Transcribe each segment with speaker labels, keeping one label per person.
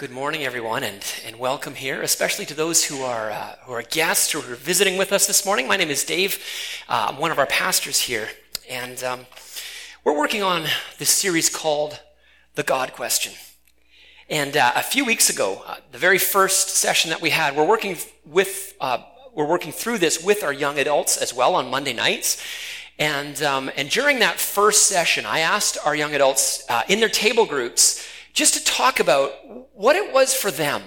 Speaker 1: good morning, everyone, and, and welcome here, especially to those who are, uh, who are guests or who are visiting with us this morning. My name is Dave. Uh, I'm one of our pastors here, and um, we're working on this series called The God Question. And uh, a few weeks ago, uh, the very first session that we had, we're working with, uh, we're working through this with our young adults as well on Monday nights. And, um, and during that first session, I asked our young adults uh, in their table groups just to talk about what it was for them.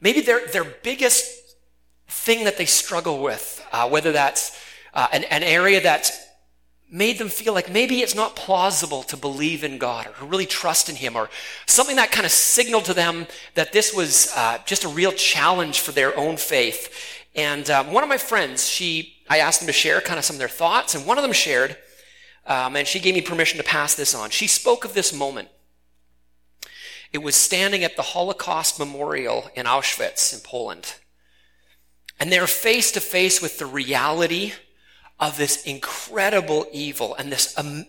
Speaker 1: Maybe their, their biggest thing that they struggle with, uh, whether that's uh, an, an area that made them feel like maybe it's not plausible to believe in God or to really trust in Him, or something that kind of signaled to them that this was uh, just a real challenge for their own faith. And um, one of my friends, she, I asked them to share kind of some of their thoughts, and one of them shared, um, and she gave me permission to pass this on. She spoke of this moment it was standing at the Holocaust Memorial in Auschwitz in Poland. And they're face to face with the reality of this incredible evil and this um,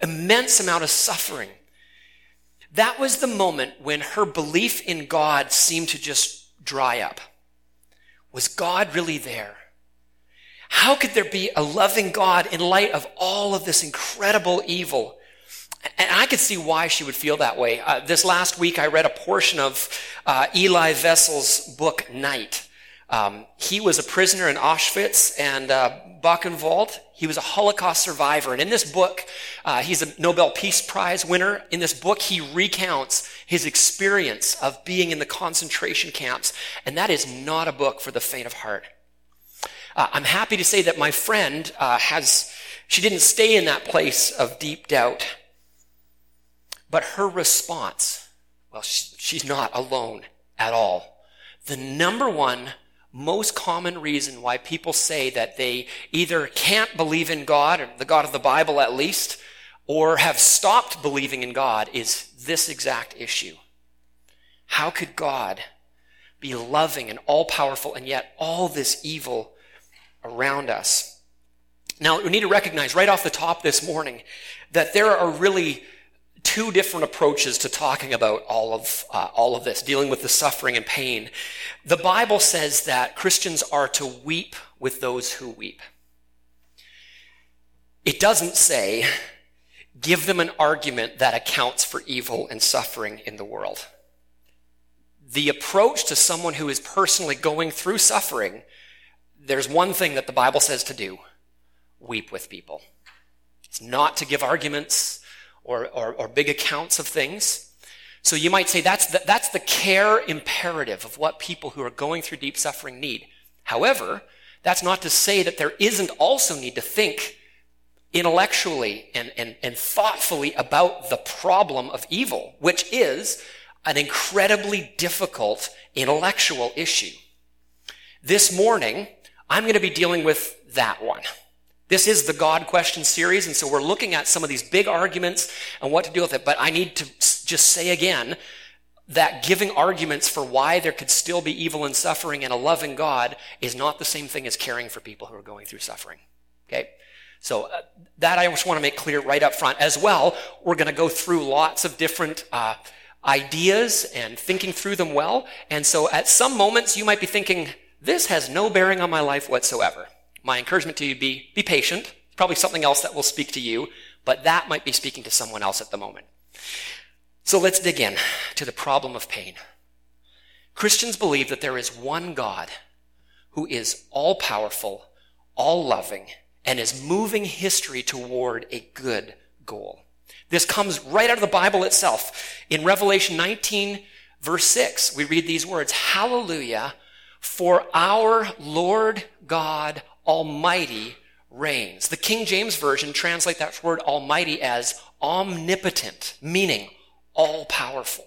Speaker 1: immense amount of suffering. That was the moment when her belief in God seemed to just dry up. Was God really there? How could there be a loving God in light of all of this incredible evil? And I could see why she would feel that way. Uh, this last week, I read a portion of uh, Elie Wiesel's book, Night. Um, he was a prisoner in Auschwitz and uh, Buchenwald. He was a Holocaust survivor. And in this book, uh, he's a Nobel Peace Prize winner. In this book, he recounts his experience of being in the concentration camps. And that is not a book for the faint of heart. Uh, I'm happy to say that my friend uh, has, she didn't stay in that place of deep doubt. But her response, well, she's not alone at all. The number one most common reason why people say that they either can't believe in God, or the God of the Bible at least, or have stopped believing in God is this exact issue. How could God be loving and all powerful and yet all this evil around us? Now, we need to recognize right off the top this morning that there are really two different approaches to talking about all of, uh, all of this, dealing with the suffering and pain. The Bible says that Christians are to weep with those who weep. It doesn't say, give them an argument that accounts for evil and suffering in the world. The approach to someone who is personally going through suffering, there's one thing that the Bible says to do weep with people. It's not to give arguments, or, or, or big accounts of things. So you might say that's the, that's the care imperative of what people who are going through deep suffering need. However, that's not to say that there isn't also need to think intellectually and, and, and thoughtfully about the problem of evil, which is an incredibly difficult intellectual issue. This morning, I'm going to be dealing with that one. This is the God question series, and so we're looking at some of these big arguments and what to do with it. But I need to just say again that giving arguments for why there could still be evil and suffering and a loving God is not the same thing as caring for people who are going through suffering. Okay? So uh, that I just want to make clear right up front. As well, we're going to go through lots of different uh, ideas and thinking through them well. And so at some moments you might be thinking, this has no bearing on my life whatsoever my encouragement to you be be patient. Probably something else that will speak to you, but that might be speaking to someone else at the moment. So let's dig in to the problem of pain. Christians believe that there is one God who is all powerful, all loving, and is moving history toward a good goal. This comes right out of the Bible itself. In Revelation 19, verse 6, we read these words Hallelujah, for our Lord God Almighty reigns. The King James Version translate that word Almighty as omnipotent, meaning all powerful.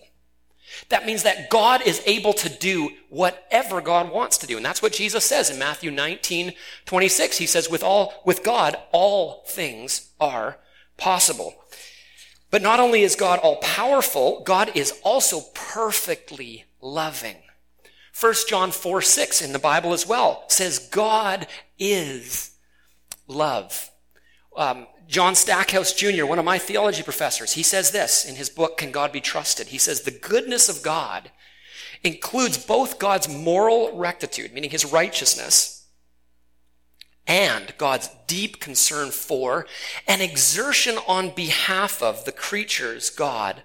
Speaker 1: That means that God is able to do whatever God wants to do. And that's what Jesus says in Matthew 19, 26. He says, with all, with God, all things are possible. But not only is God all powerful, God is also perfectly loving. 1 John 4, 6 in the Bible as well says God is love. Um, John Stackhouse Jr., one of my theology professors, he says this in his book, Can God Be Trusted? He says, The goodness of God includes both God's moral rectitude, meaning his righteousness, and God's deep concern for and exertion on behalf of the creatures God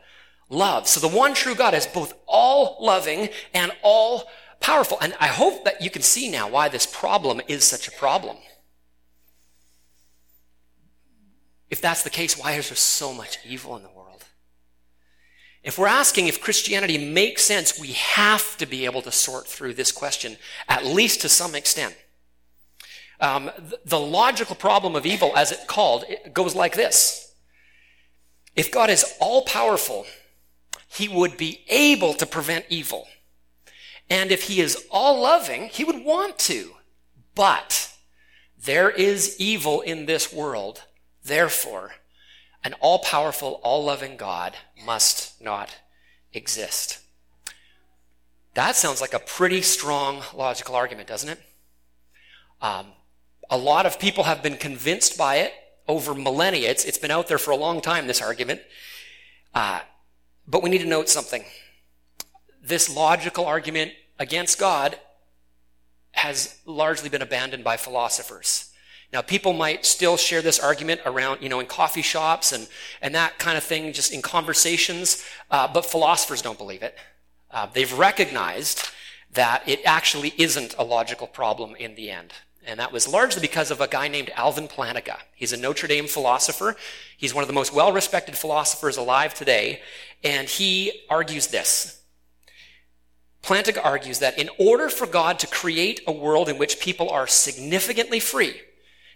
Speaker 1: loves. So the one true God is both all loving and all powerful. And I hope that you can see now why this problem is such a problem. If that's the case, why is there so much evil in the world? If we're asking if Christianity makes sense, we have to be able to sort through this question, at least to some extent. Um, the logical problem of evil, as it's called, it goes like this. If God is all powerful, he would be able to prevent evil. And if he is all loving, he would want to. But there is evil in this world Therefore, an all powerful, all loving God must not exist. That sounds like a pretty strong logical argument, doesn't it? Um, a lot of people have been convinced by it over millennia. It's, it's been out there for a long time, this argument. Uh, but we need to note something. This logical argument against God has largely been abandoned by philosophers. Now, people might still share this argument around, you know, in coffee shops and, and that kind of thing, just in conversations, uh, but philosophers don't believe it. Uh, they've recognized that it actually isn't a logical problem in the end. And that was largely because of a guy named Alvin Plantinga. He's a Notre Dame philosopher. He's one of the most well respected philosophers alive today. And he argues this. Plantinga argues that in order for God to create a world in which people are significantly free,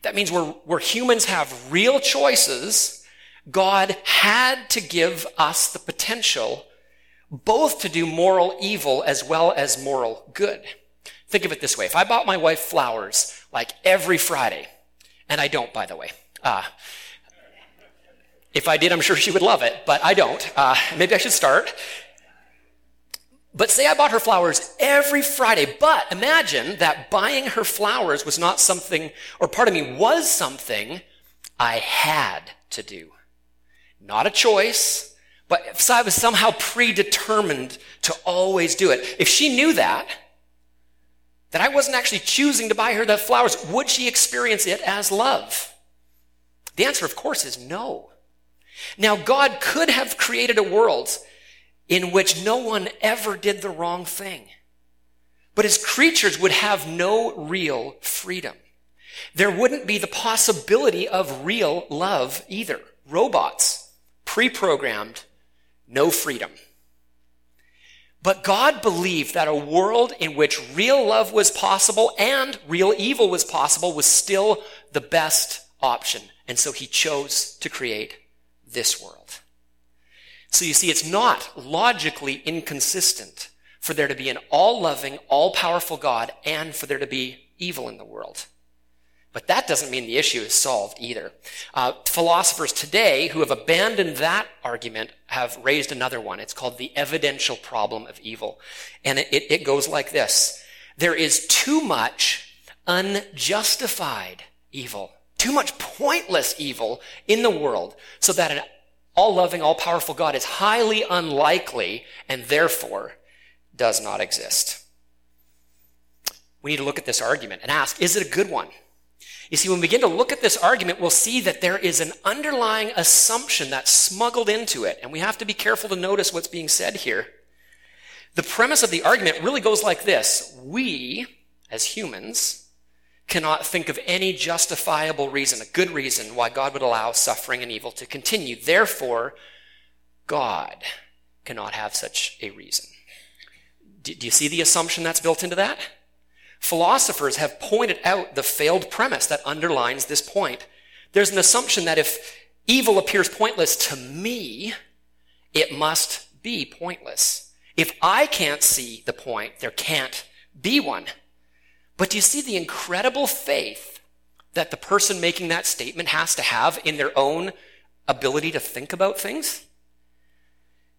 Speaker 1: that means where, where humans have real choices, God had to give us the potential both to do moral evil as well as moral good. Think of it this way. If I bought my wife flowers like every Friday, and I don't, by the way, uh, if I did, I'm sure she would love it, but I don't. Uh, maybe I should start. But say I bought her flowers every Friday, but imagine that buying her flowers was not something, or part of me was something I had to do. Not a choice, but if I was somehow predetermined to always do it. If she knew that, that I wasn't actually choosing to buy her the flowers, would she experience it as love? The answer, of course, is no. Now, God could have created a world in which no one ever did the wrong thing. But his creatures would have no real freedom. There wouldn't be the possibility of real love either. Robots, pre-programmed, no freedom. But God believed that a world in which real love was possible and real evil was possible was still the best option. And so he chose to create this world. So you see, it's not logically inconsistent for there to be an all loving, all powerful God and for there to be evil in the world. But that doesn't mean the issue is solved either. Uh, philosophers today who have abandoned that argument have raised another one. It's called the evidential problem of evil. And it, it goes like this. There is too much unjustified evil, too much pointless evil in the world so that an all loving, all powerful God is highly unlikely and therefore does not exist. We need to look at this argument and ask, is it a good one? You see, when we begin to look at this argument, we'll see that there is an underlying assumption that's smuggled into it, and we have to be careful to notice what's being said here. The premise of the argument really goes like this. We, as humans, cannot think of any justifiable reason, a good reason, why God would allow suffering and evil to continue. Therefore, God cannot have such a reason. Do, do you see the assumption that's built into that? Philosophers have pointed out the failed premise that underlines this point. There's an assumption that if evil appears pointless to me, it must be pointless. If I can't see the point, there can't be one. But do you see the incredible faith that the person making that statement has to have in their own ability to think about things?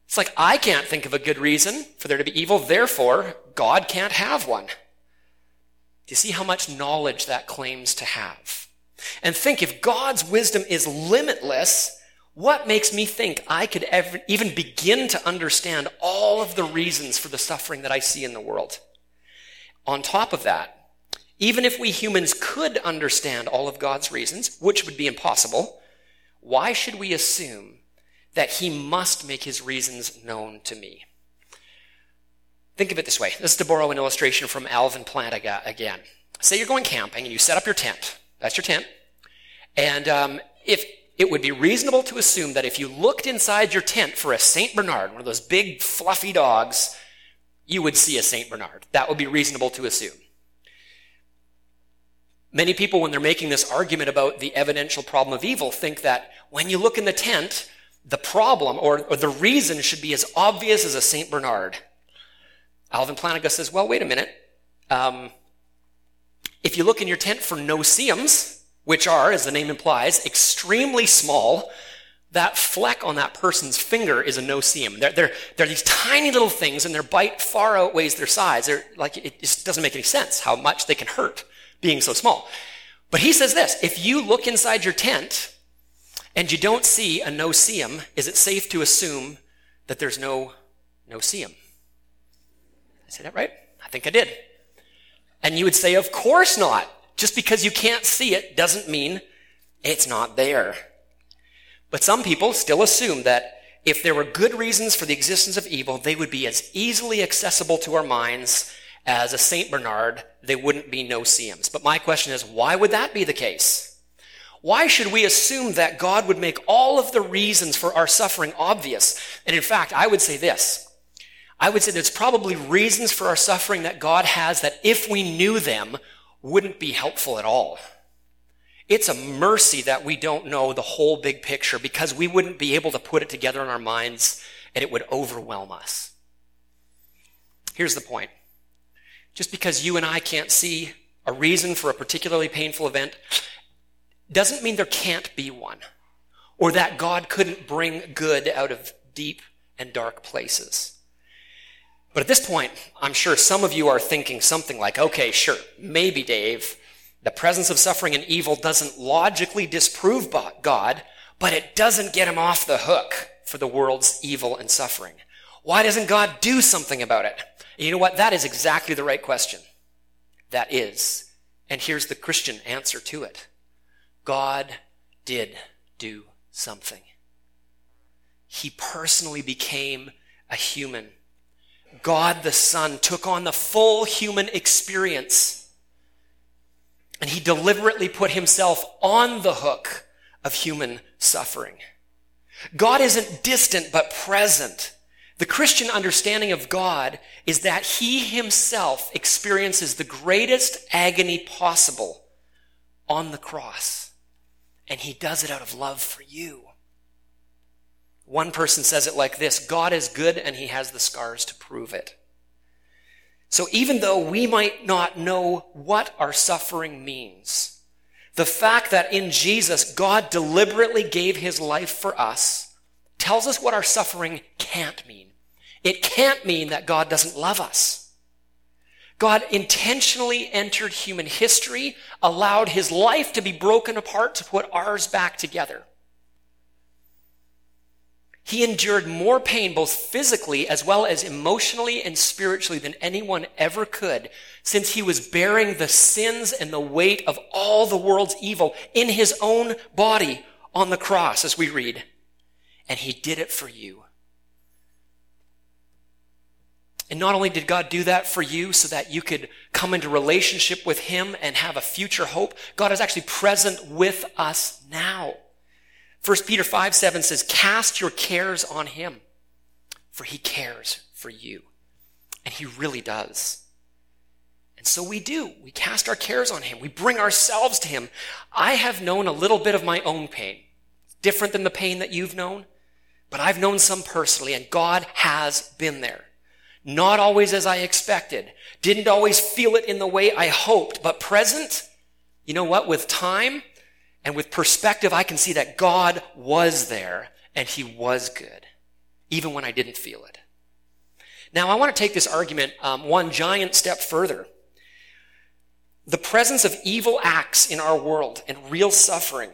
Speaker 1: It's like, I can't think of a good reason for there to be evil, therefore, God can't have one. Do you see how much knowledge that claims to have? and think if God's wisdom is limitless, what makes me think I could ever, even begin to understand all of the reasons for the suffering that I see in the world? On top of that, even if we humans could understand all of God's reasons, which would be impossible, why should we assume that he must make his reasons known to me? Think of it this way. This is to borrow an illustration from Alvin Plant again. Say you're going camping and you set up your tent. That's your tent. And um, if it would be reasonable to assume that if you looked inside your tent for a St. Bernard, one of those big fluffy dogs, you would see a St. Bernard. That would be reasonable to assume. Many people, when they're making this argument about the evidential problem of evil, think that when you look in the tent, the problem or, or the reason should be as obvious as a St. Bernard. Alvin Plantinga says, well, wait a minute. Um, if you look in your tent for no-see-ums, which are, as the name implies, extremely small, that fleck on that person's finger is a no-see-um. They're, they're, they're these tiny little things, and their bite far outweighs their size. They're, like, it just doesn't make any sense how much they can hurt being so small. But he says this, if you look inside your tent and you don't see a no-see-um, is it safe to assume that there's no no-see-um? I say that right? I think I did. And you would say, of course not. Just because you can't see it doesn't mean it's not there. But some people still assume that if there were good reasons for the existence of evil, they would be as easily accessible to our minds as a St. Bernard, they wouldn't be no-see-ums. But my question is, why would that be the case? Why should we assume that God would make all of the reasons for our suffering obvious? And in fact, I would say this. I would say there's probably reasons for our suffering that God has that if we knew them, wouldn't be helpful at all. It's a mercy that we don't know the whole big picture because we wouldn't be able to put it together in our minds and it would overwhelm us. Here's the point. Just because you and I can't see a reason for a particularly painful event doesn't mean there can't be one or that God couldn't bring good out of deep and dark places. But at this point, I'm sure some of you are thinking something like, okay, sure, maybe Dave, the presence of suffering and evil doesn't logically disprove God, but it doesn't get him off the hook for the world's evil and suffering. Why doesn't God do something about it? And you know what? That is exactly the right question. That is. And here's the Christian answer to it. God did do something. He personally became a human God the Son took on the full human experience. And he deliberately put himself on the hook of human suffering. God isn't distant, but present. The Christian understanding of God is that he himself experiences the greatest agony possible on the cross. And he does it out of love for you. One person says it like this God is good and he has the scars to prove it. So even though we might not know what our suffering means, the fact that in Jesus God deliberately gave his life for us tells us what our suffering can't mean. It can't mean that God doesn't love us. God intentionally entered human history, allowed his life to be broken apart to put ours back together. He endured more pain, both physically as well as emotionally and spiritually, than anyone ever could, since he was bearing the sins and the weight of all the world's evil in his own body on the cross, as we read. And he did it for you. And not only did God do that for you so that you could come into relationship with him and have a future hope, God is actually present with us now. 1 Peter 5 7 says, Cast your cares on him, for he cares for you. And he really does. And so we do. We cast our cares on him. We bring ourselves to him. I have known a little bit of my own pain, different than the pain that you've known, but I've known some personally, and God has been there. Not always as I expected. Didn't always feel it in the way I hoped, but present, you know what? With time, and with perspective, I can see that God was there and he was good, even when I didn't feel it. Now, I want to take this argument um, one giant step further. the presence of evil acts in our world and real suffering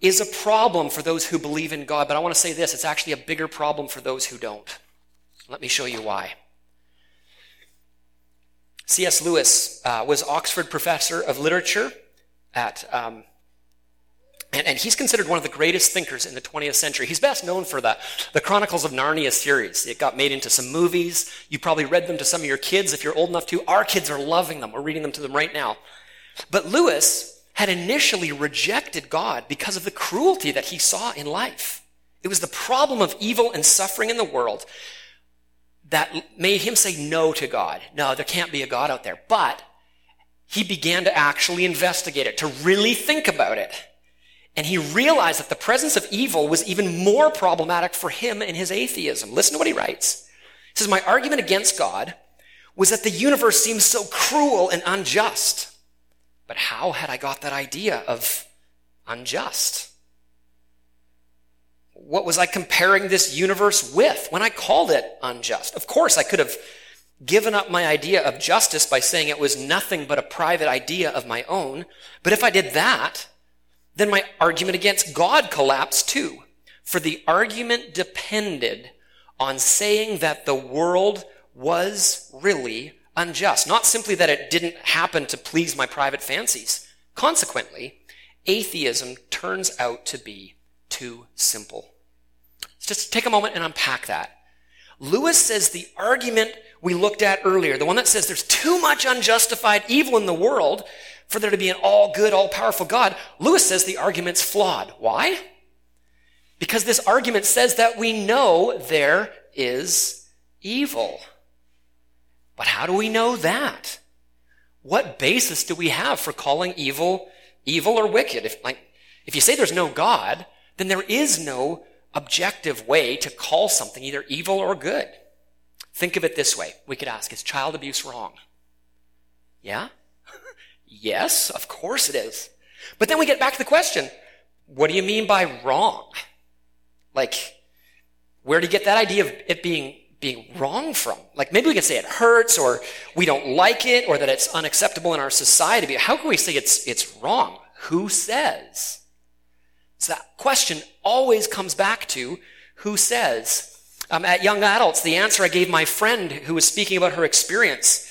Speaker 1: is a problem for those who believe in God. But I want to say this it's actually a bigger problem for those who don't. Let me show you why. C.S. Lewis uh, was Oxford professor of literature at, um, and, and, he's considered one of the greatest thinkers in the 20th century. He's best known for the, the Chronicles of Narnia series. It got made into some movies. You probably read them to some of your kids if you're old enough to. Our kids are loving them. We're reading them to them right now. But Lewis had initially rejected God because of the cruelty that he saw in life. It was the problem of evil and suffering in the world that made him say no to God. No, there can't be a God out there. But he began to actually investigate it, to really think about it. And he realized that the presence of evil was even more problematic for him in his atheism. Listen to what he writes. He says, My argument against God was that the universe seems so cruel and unjust. But how had I got that idea of unjust? What was I comparing this universe with when I called it unjust? Of course, I could have given up my idea of justice by saying it was nothing but a private idea of my own. But if I did that, then my argument against God collapsed too. For the argument depended on saying that the world was really unjust. Not simply that it didn't happen to please my private fancies. Consequently, atheism turns out to be too simple. Just take a moment and unpack that. Lewis says the argument we looked at earlier, the one that says there's too much unjustified evil in the world for there to be an all good, all powerful God, Lewis says the argument's flawed. Why? Because this argument says that we know there is evil. But how do we know that? What basis do we have for calling evil evil or wicked? If, like, if you say there's no God, then there is no objective way to call something either evil or good. Think of it this way. We could ask, is child abuse wrong? Yeah? yes, of course it is. But then we get back to the question, what do you mean by wrong? Like, where do you get that idea of it being being wrong from. Like maybe we can say it hurts or we don't like it or that it's unacceptable in our society. But how can we say it's, it's wrong? Who says? So that question always comes back to who says? Um, at young adults, the answer I gave my friend who was speaking about her experience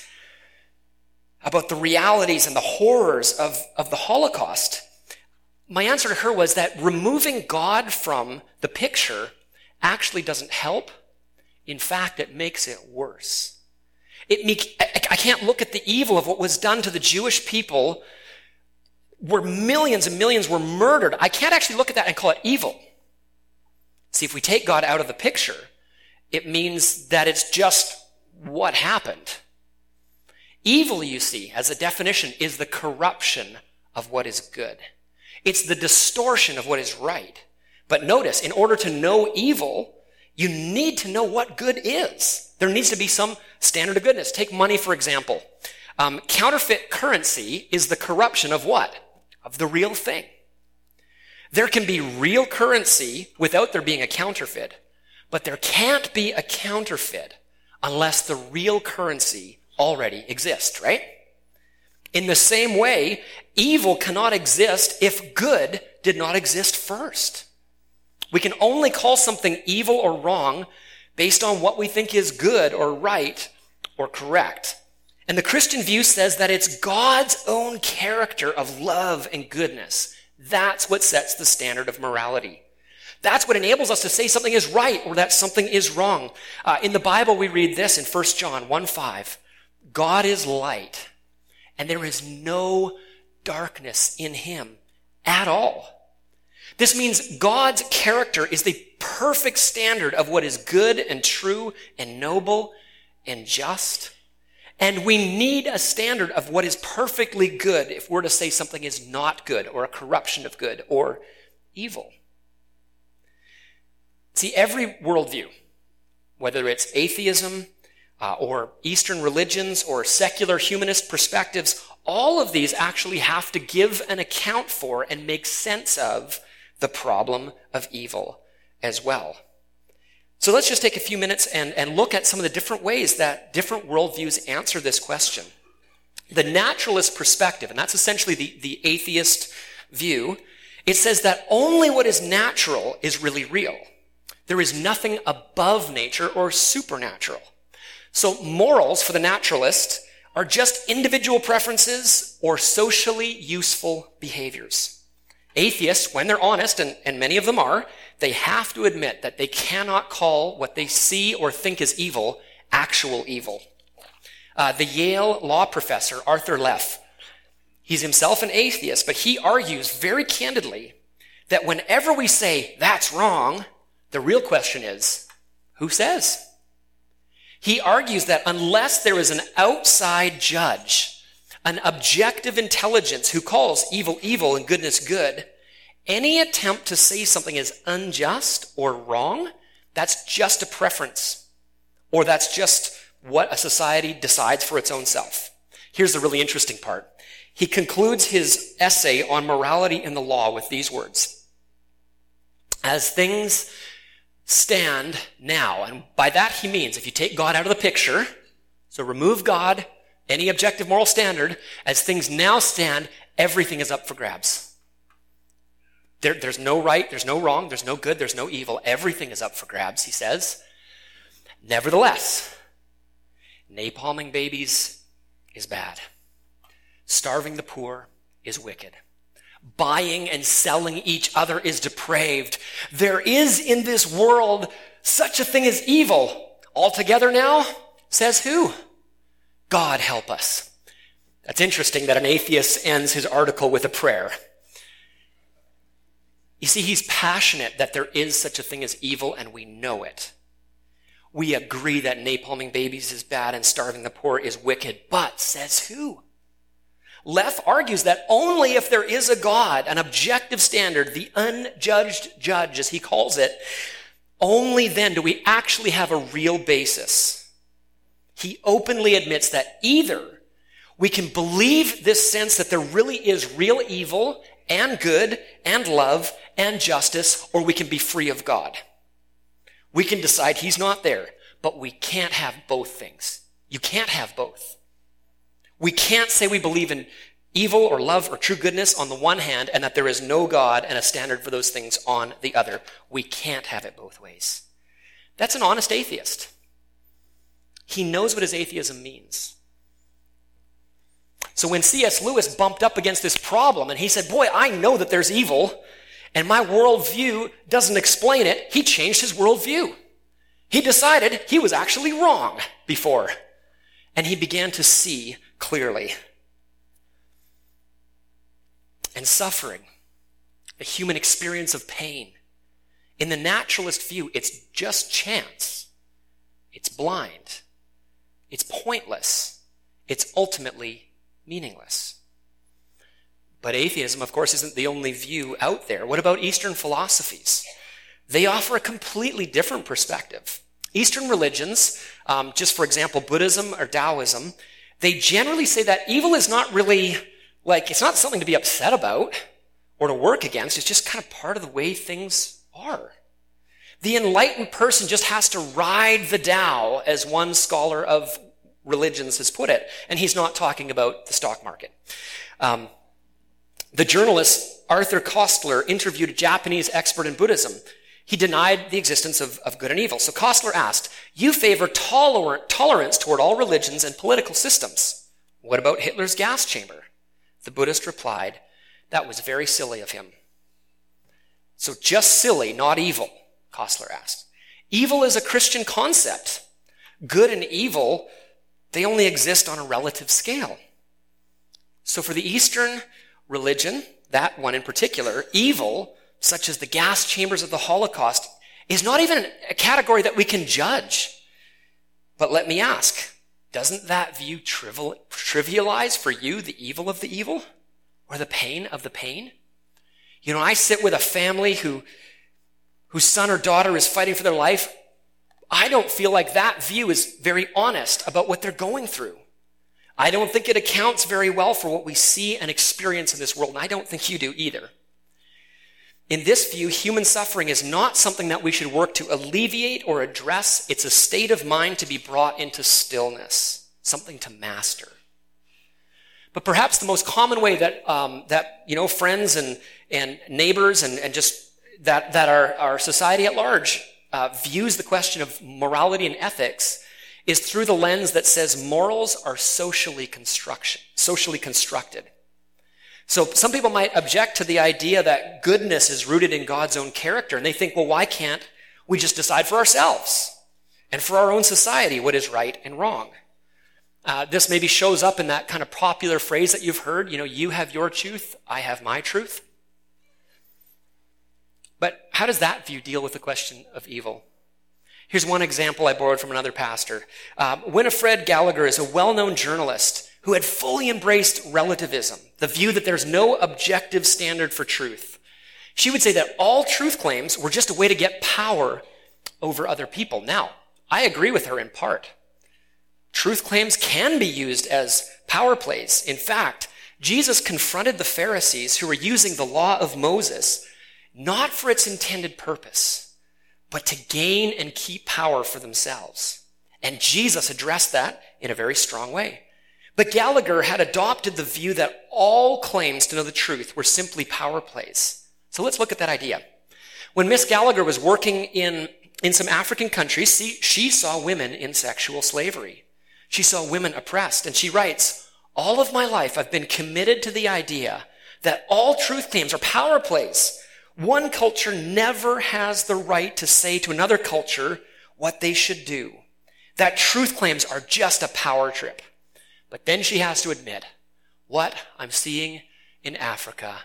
Speaker 1: about the realities and the horrors of, of the Holocaust. My answer to her was that removing God from the picture actually doesn't help in fact, it makes it worse. It make, I can't look at the evil of what was done to the Jewish people where millions and millions were murdered. I can't actually look at that and call it evil. See, if we take God out of the picture, it means that it's just what happened. Evil, you see, as a definition, is the corruption of what is good. It's the distortion of what is right. But notice, in order to know evil, you need to know what good is. There needs to be some standard of goodness. Take money, for example. Um, counterfeit currency is the corruption of what? Of the real thing. There can be real currency without there being a counterfeit, but there can't be a counterfeit unless the real currency already exists, right? In the same way, evil cannot exist if good did not exist first. We can only call something evil or wrong based on what we think is good or right or correct. And the Christian view says that it's God's own character of love and goodness. That's what sets the standard of morality. That's what enables us to say something is right or that something is wrong. Uh, in the Bible, we read this in 1 John 1 5. God is light, and there is no darkness in him at all. This means God's character is the perfect standard of what is good and true and noble and just. And we need a standard of what is perfectly good if we're to say something is not good or a corruption of good or evil. See, every worldview, whether it's atheism uh, or Eastern religions or secular humanist perspectives, all of these actually have to give an account for and make sense of the problem of evil as well. So let's just take a few minutes and, and look at some of the different ways that different worldviews answer this question. The naturalist perspective, and that's essentially the, the atheist view, it says that only what is natural is really real. There is nothing above nature or supernatural. So morals for the naturalist are just individual preferences or socially useful behaviors. Atheists, when they're honest, and, and many of them are, they have to admit that they cannot call what they see or think is evil actual evil. Uh, the Yale law professor, Arthur Leff, he's himself an atheist, but he argues very candidly that whenever we say that's wrong, the real question is, who says? He argues that unless there is an outside judge, an objective intelligence who calls evil evil and goodness good, any attempt to say something is unjust or wrong, that's just a preference. Or that's just what a society decides for its own self. Here's the really interesting part. He concludes his essay on morality in the law with these words. As things stand now. And by that he means if you take God out of the picture, so remove God, any objective moral standard, as things now stand, everything is up for grabs. There, there's no right, there's no wrong, there's no good, there's no evil. Everything is up for grabs, he says. Nevertheless, napalming babies is bad. Starving the poor is wicked. Buying and selling each other is depraved. There is in this world such a thing as evil. Altogether now, says who? God help us. That's interesting that an atheist ends his article with a prayer. You see, he's passionate that there is such a thing as evil and we know it. We agree that napalming babies is bad and starving the poor is wicked, but says who? Leff argues that only if there is a God, an objective standard, the unjudged judge, as he calls it, only then do we actually have a real basis. He openly admits that either we can believe this sense that there really is real evil and good and love and justice, or we can be free of God. We can decide he's not there, but we can't have both things. You can't have both. We can't say we believe in evil or love or true goodness on the one hand and that there is no God and a standard for those things on the other. We can't have it both ways. That's an honest atheist. He knows what his atheism means. So when C.S. Lewis bumped up against this problem and he said, Boy, I know that there's evil, and my worldview doesn't explain it, he changed his worldview. He decided he was actually wrong before. And he began to see clearly. And suffering, a human experience of pain. In the naturalist view, it's just chance. It's blind. It's pointless. It's ultimately meaningless. But atheism, of course, isn't the only view out there. What about Eastern philosophies? They offer a completely different perspective. Eastern religions, um, just for example, Buddhism or Taoism, they generally say that evil is not really like, it's not something to be upset about or to work against. It's just kind of part of the way things are. The enlightened person just has to ride the Tao, as one scholar of religions has put it. And he's not talking about the stock market. Um, the journalist Arthur Koestler interviewed a Japanese expert in Buddhism he denied the existence of, of good and evil. So Koestler asked, You favor tolerance toward all religions and political systems. What about Hitler's gas chamber? The Buddhist replied, That was very silly of him. So just silly, not evil, Koestler asked. Evil is a Christian concept. Good and evil, they only exist on a relative scale. So for the Eastern religion, that one in particular, evil such as the gas chambers of the Holocaust, is not even a category that we can judge. But let me ask, doesn't that view trivialize for you the evil of the evil or the pain of the pain? You know, I sit with a family who, whose son or daughter is fighting for their life. I don't feel like that view is very honest about what they're going through. I don't think it accounts very well for what we see and experience in this world, and I don't think you do either. In this view, human suffering is not something that we should work to alleviate or address. It's a state of mind to be brought into stillness, something to master. But perhaps the most common way that, um, that you know, friends and, and neighbors and, and just that, that our, our society at large uh, views the question of morality and ethics is through the lens that says morals are socially construction, socially constructed. So some people might object to the idea that goodness is rooted in God's own character, and they think, well, why can't we just decide for ourselves and for our own society what is right and wrong? Uh, this maybe shows up in that kind of popular phrase that you've heard, you know, you have your truth, I have my truth. But how does that view deal with the question of evil? Here's one example I borrowed from another pastor. Uh, Winifred Gallagher is a well-known journalist who had fully embraced relativism, the view that there's no objective standard for truth. She would say that all truth claims were just a way to get power over other people. Now, I agree with her in part. Truth claims can be used as power plays. In fact, Jesus confronted the Pharisees who were using the law of Moses not for its intended purpose, but to gain and keep power for themselves. And Jesus addressed that in a very strong way. But Gallagher had adopted the view that all claims to know the truth were simply power plays. So let's look at that idea. When Miss Gallagher was working in, in some African countries, she, she saw women in sexual slavery. She saw women oppressed. And she writes, all of my life I've been committed to the idea that all truth claims are power plays. One culture never has the right to say to another culture what they should do. That truth claims are just a power trip. But then she has to admit, what I'm seeing in Africa,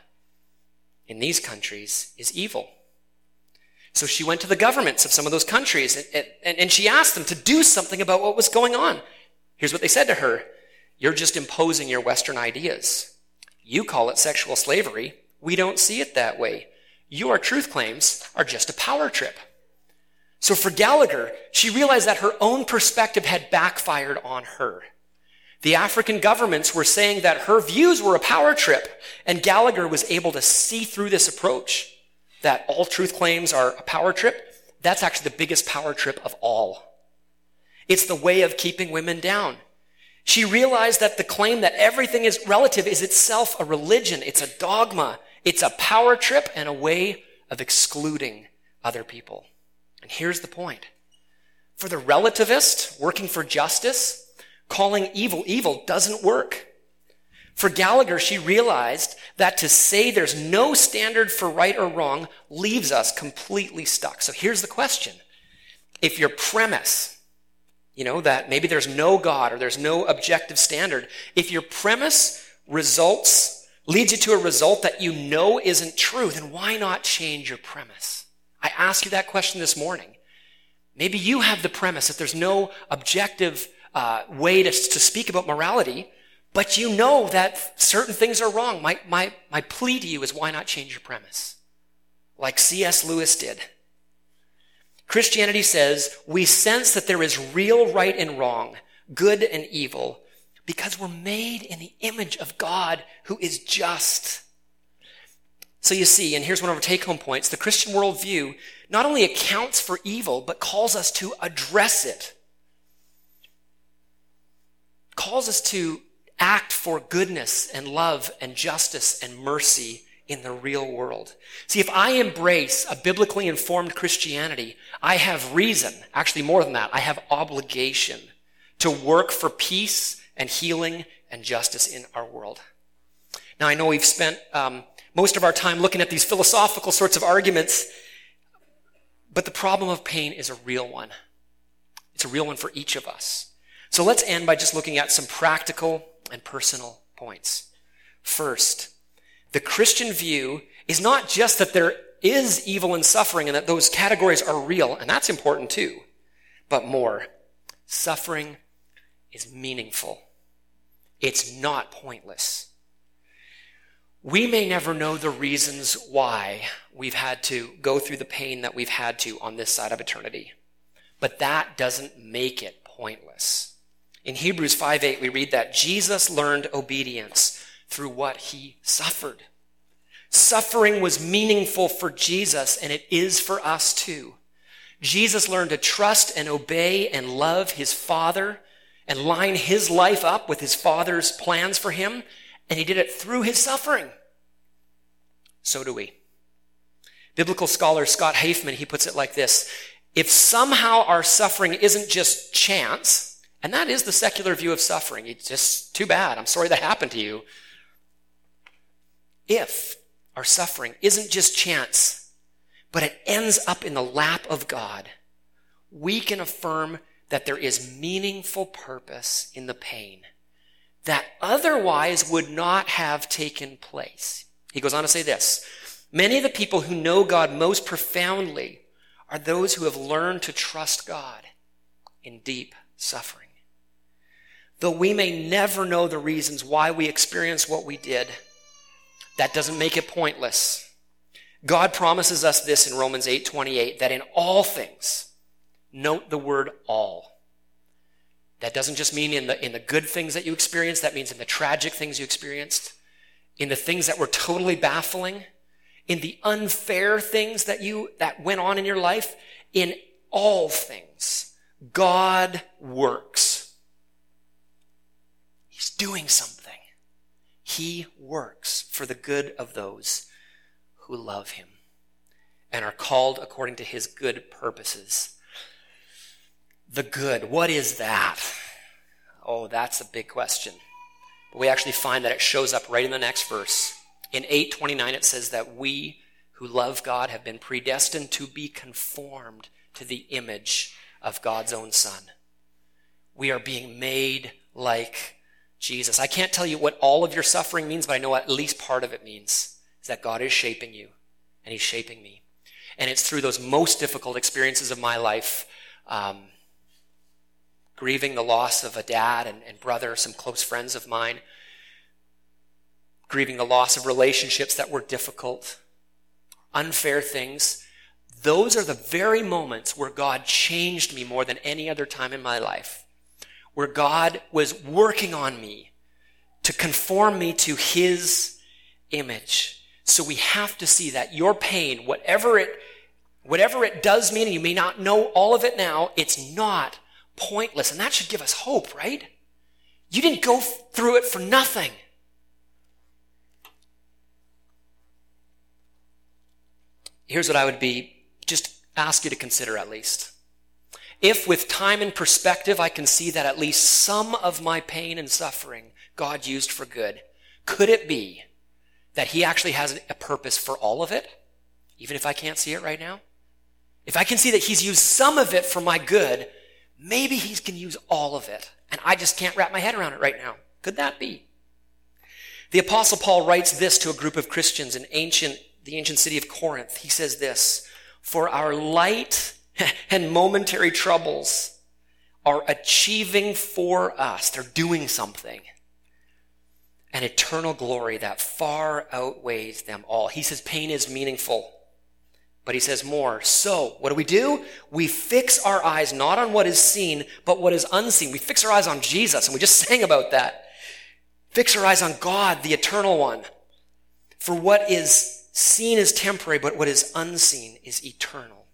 Speaker 1: in these countries, is evil. So she went to the governments of some of those countries and, she asked them to do something about what was going on. Here's what they said to her. You're just imposing your Western ideas. You call it sexual slavery. We don't see it that way. Your truth claims are just a power trip. So for Gallagher, she realized that her own perspective had backfired on her. The African governments were saying that her views were a power trip, and Gallagher was able to see through this approach that all truth claims are a power trip. That's actually the biggest power trip of all. It's the way of keeping women down. She realized that the claim that everything is relative is itself a religion. It's a dogma. It's a power trip and a way of excluding other people. And here's the point. For the relativist working for justice, calling evil evil doesn't work. For Gallagher, she realized that to say there's no standard for right or wrong leaves us completely stuck. So here's the question. If your premise, you know, that maybe there's no God or there's no objective standard, if your premise results, leads you to a result that you know isn't true, then why not change your premise? I ask you that question this morning. Maybe you have the premise that there's no objective uh, way to, to speak about morality, but you know that certain things are wrong. My, my, my plea to you is why not change your premise? Like C.S. Lewis did. Christianity says we sense that there is real right and wrong, good and evil, because we're made in the image of God who is just. So you see, and here's one of our take home points the Christian worldview not only accounts for evil, but calls us to address it calls us to act for goodness and love and justice and mercy in the real world. See, if I embrace a biblically informed Christianity, I have reason, actually more than that, I have obligation to work for peace and healing and justice in our world. Now, I know we've spent um, most of our time looking at these philosophical sorts of arguments, but the problem of pain is a real one. It's a real one for each of us. So let's end by just looking at some practical and personal points. First, the Christian view is not just that there is evil and suffering and that those categories are real, and that's important too, but more. Suffering is meaningful. It's not pointless. We may never know the reasons why we've had to go through the pain that we've had to on this side of eternity, but that doesn't make it pointless. In Hebrews 5 8, we read that Jesus learned obedience through what he suffered. Suffering was meaningful for Jesus, and it is for us too. Jesus learned to trust and obey and love his Father and line his life up with his father's plans for him, and he did it through his suffering. So do we. Biblical scholar Scott Hafemann, he puts it like this. If somehow our suffering isn't just chance, and that is the secular view of suffering, it's just too bad. I'm sorry that happened to you. If our suffering isn't just chance, but it ends up in the lap of God, we can affirm that there is meaningful purpose in the pain that otherwise would not have taken place. He goes on to say this Many of the people who know God most profoundly are those who have learned to trust God in deep suffering. Though we may never know the reasons why we experienced what we did, that doesn't make it pointless. God promises us this in Romans 8:28 that in all things note the word all. That doesn't just mean in the in the good things that you experienced, that means in the tragic things you experienced, in the things that were totally baffling, in the unfair things that you that went on in your life, in all things, God works. He's doing something. He works for the good of those who love him and are called according to his good purposes. The good, what is that? Oh, that's a big question. But we actually find that it shows up right in the next verse. In 829, it says that we who love God have been predestined to be conformed to the image of God's own Son. We are being made like Jesus. I can't tell you what all of your suffering means, but I know at least part of it means is that God is shaping you and He's shaping me. And it's through those most difficult experiences of my life, um, grieving the loss of a dad and, and brother, some close friends of mine, grieving the loss of relationships that were difficult, unfair things. Those are the very moments where God changed me more than any other time in my life. Where God was working on me to conform me to His image. So we have to see that your pain, whatever it, whatever it does mean, and you may not know all of it now, it's not pointless. And that should give us hope, right? You didn't go through it for nothing. here's what I would be just ask you to consider at least. If with time and perspective I can see that at least some of my pain and suffering God used for good, could it be that He actually has a purpose for all of it, even if I can't see it right now? If I can see that He's used some of it for my good, maybe He can use all of it, and I just can't wrap my head around it right now. Could that be? The Apostle Paul writes this to a group of Christians in ancient the ancient city of Corinth. He says this, for our light and momentary troubles are achieving for us, they're doing something, an eternal glory that far outweighs them all. He says pain is meaningful. But he says more. So, what do we do? We fix our eyes not on what is seen, but what is unseen. We fix our eyes on Jesus, and we just sang about that. Fix our eyes on God, the eternal one. For what is seen is temporary, but what is unseen is eternal.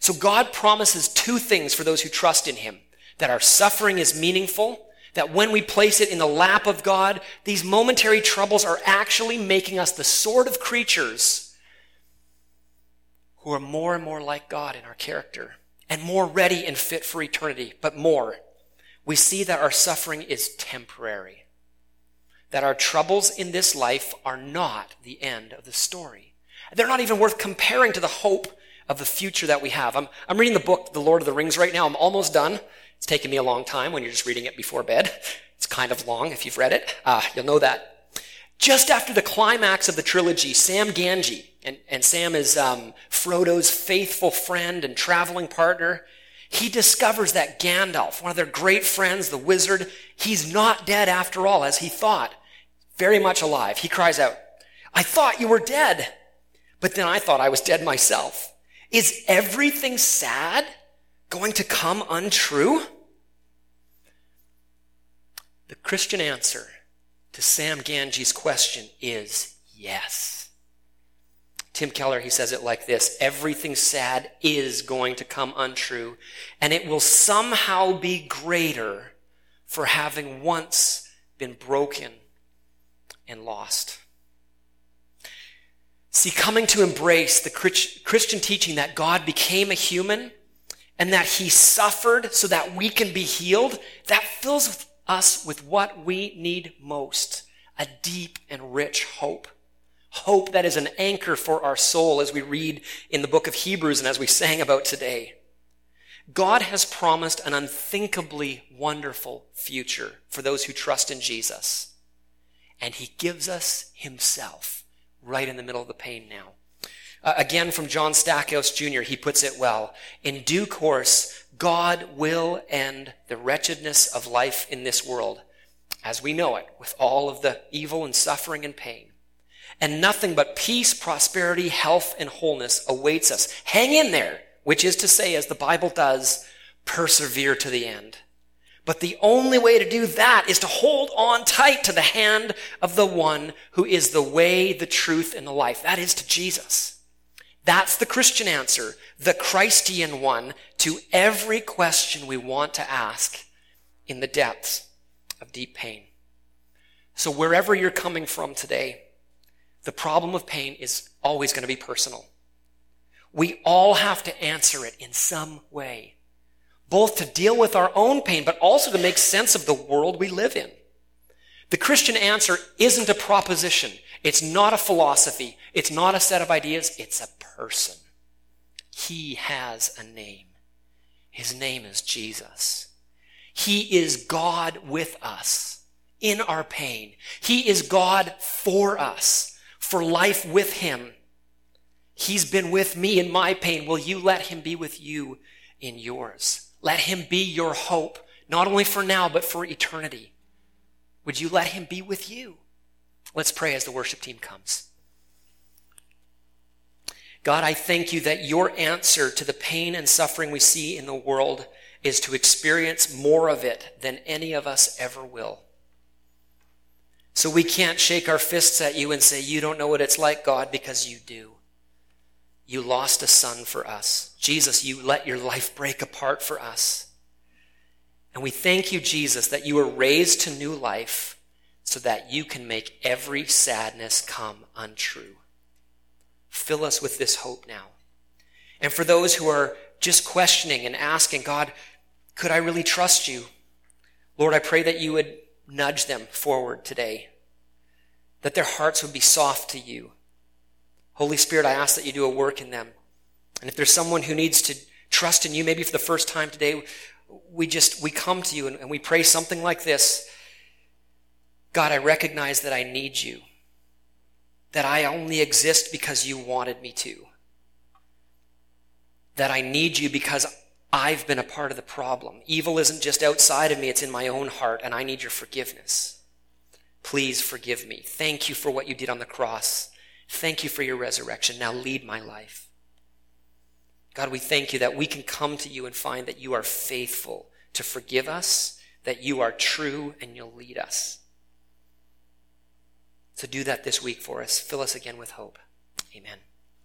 Speaker 1: So God promises two things for those who trust in Him. That our suffering is meaningful, that when we place it in the lap of God, these momentary troubles are actually making us the sort of creatures who are more and more like God in our character and more ready and fit for eternity. But more, we see that our suffering is temporary that our troubles in this life are not the end of the story. They're not even worth comparing to the hope of the future that we have. I'm, I'm reading the book, The Lord of the Rings, right now. I'm almost done. It's taken me a long time when you're just reading it before bed. It's kind of long if you've read it. Uh, you'll know that. Just after the climax of the trilogy, Sam Gamgee, and, and Sam is um, Frodo's faithful friend and traveling partner, he discovers that Gandalf, one of their great friends, the wizard, he's not dead after all, as he thought. Very much alive. He cries out, I thought you were dead. But then I thought I was dead myself. Is everything sad going to come untrue? The Christian answer to Sam Gamgee's question is yes. Tim Keller, he says it like this Everything sad is going to come untrue, and it will somehow be greater for having once been broken and lost. See, coming to embrace the Christian teaching that God became a human and that he suffered so that we can be healed, that fills us with what we need most a deep and rich hope. Hope that is an anchor for our soul as we read in the book of Hebrews and as we sang about today. God has promised an unthinkably wonderful future for those who trust in Jesus. And he gives us himself right in the middle of the pain now. Uh, again, from John Stackhouse Jr., he puts it well. In due course, God will end the wretchedness of life in this world as we know it, with all of the evil and suffering and pain. And nothing but peace, prosperity, health, and wholeness awaits us. Hang in there, which is to say, as the Bible does, persevere to the end. But the only way to do that is to hold on tight to the hand of the one who is the way, the truth, and the life. That is to Jesus. That's the Christian answer, the Christian one to every question we want to ask in the depths of deep pain. So wherever you're coming from today, the problem of pain is always going to be personal. We all have to answer it in some way both to deal with our own pain, but also to make sense of the world we live in. The Christian answer isn't a proposition. It's not a philosophy. It's not a set of ideas. It's a person. He has a name. His name is Jesus. He is God with us in our pain. He is God for us, for life with Him. He's been with me in my pain. Will you let Him be with you in yours? Let him be your hope, not only for now, but for eternity. Would you let him be with you? Let's pray as the worship team comes. God, I thank you that your answer to the pain and suffering we see in the world is to experience more of it than any of us ever will. So we can't shake our fists at you and say, You don't know what it's like, God, because you do. You lost a son for us. Jesus, you let your life break apart for us. And we thank you, Jesus, that you were raised to new life so that you can make every sadness come untrue. Fill us with this hope now. And for those who are just questioning and asking, God, could I really trust you? Lord, I pray that you would nudge them forward today, that their hearts would be soft to you, Holy Spirit, I ask that you do a work in them. And if there's someone who needs to trust in you, maybe for the first time today, we just, we come to you and, and we pray something like this. God, I recognize that I need you. That I only exist because you wanted me to. That I need you because I've been a part of the problem. Evil isn't just outside of me, it's in my own heart, and I need your forgiveness. Please forgive me. Thank you for what you did on the cross. Thank you for your resurrection. Now lead my life. God, we thank you that we can come to you and find that you are faithful to forgive us, that you are true, and you'll lead us. So do that this week for us. Fill us again with hope. Amen.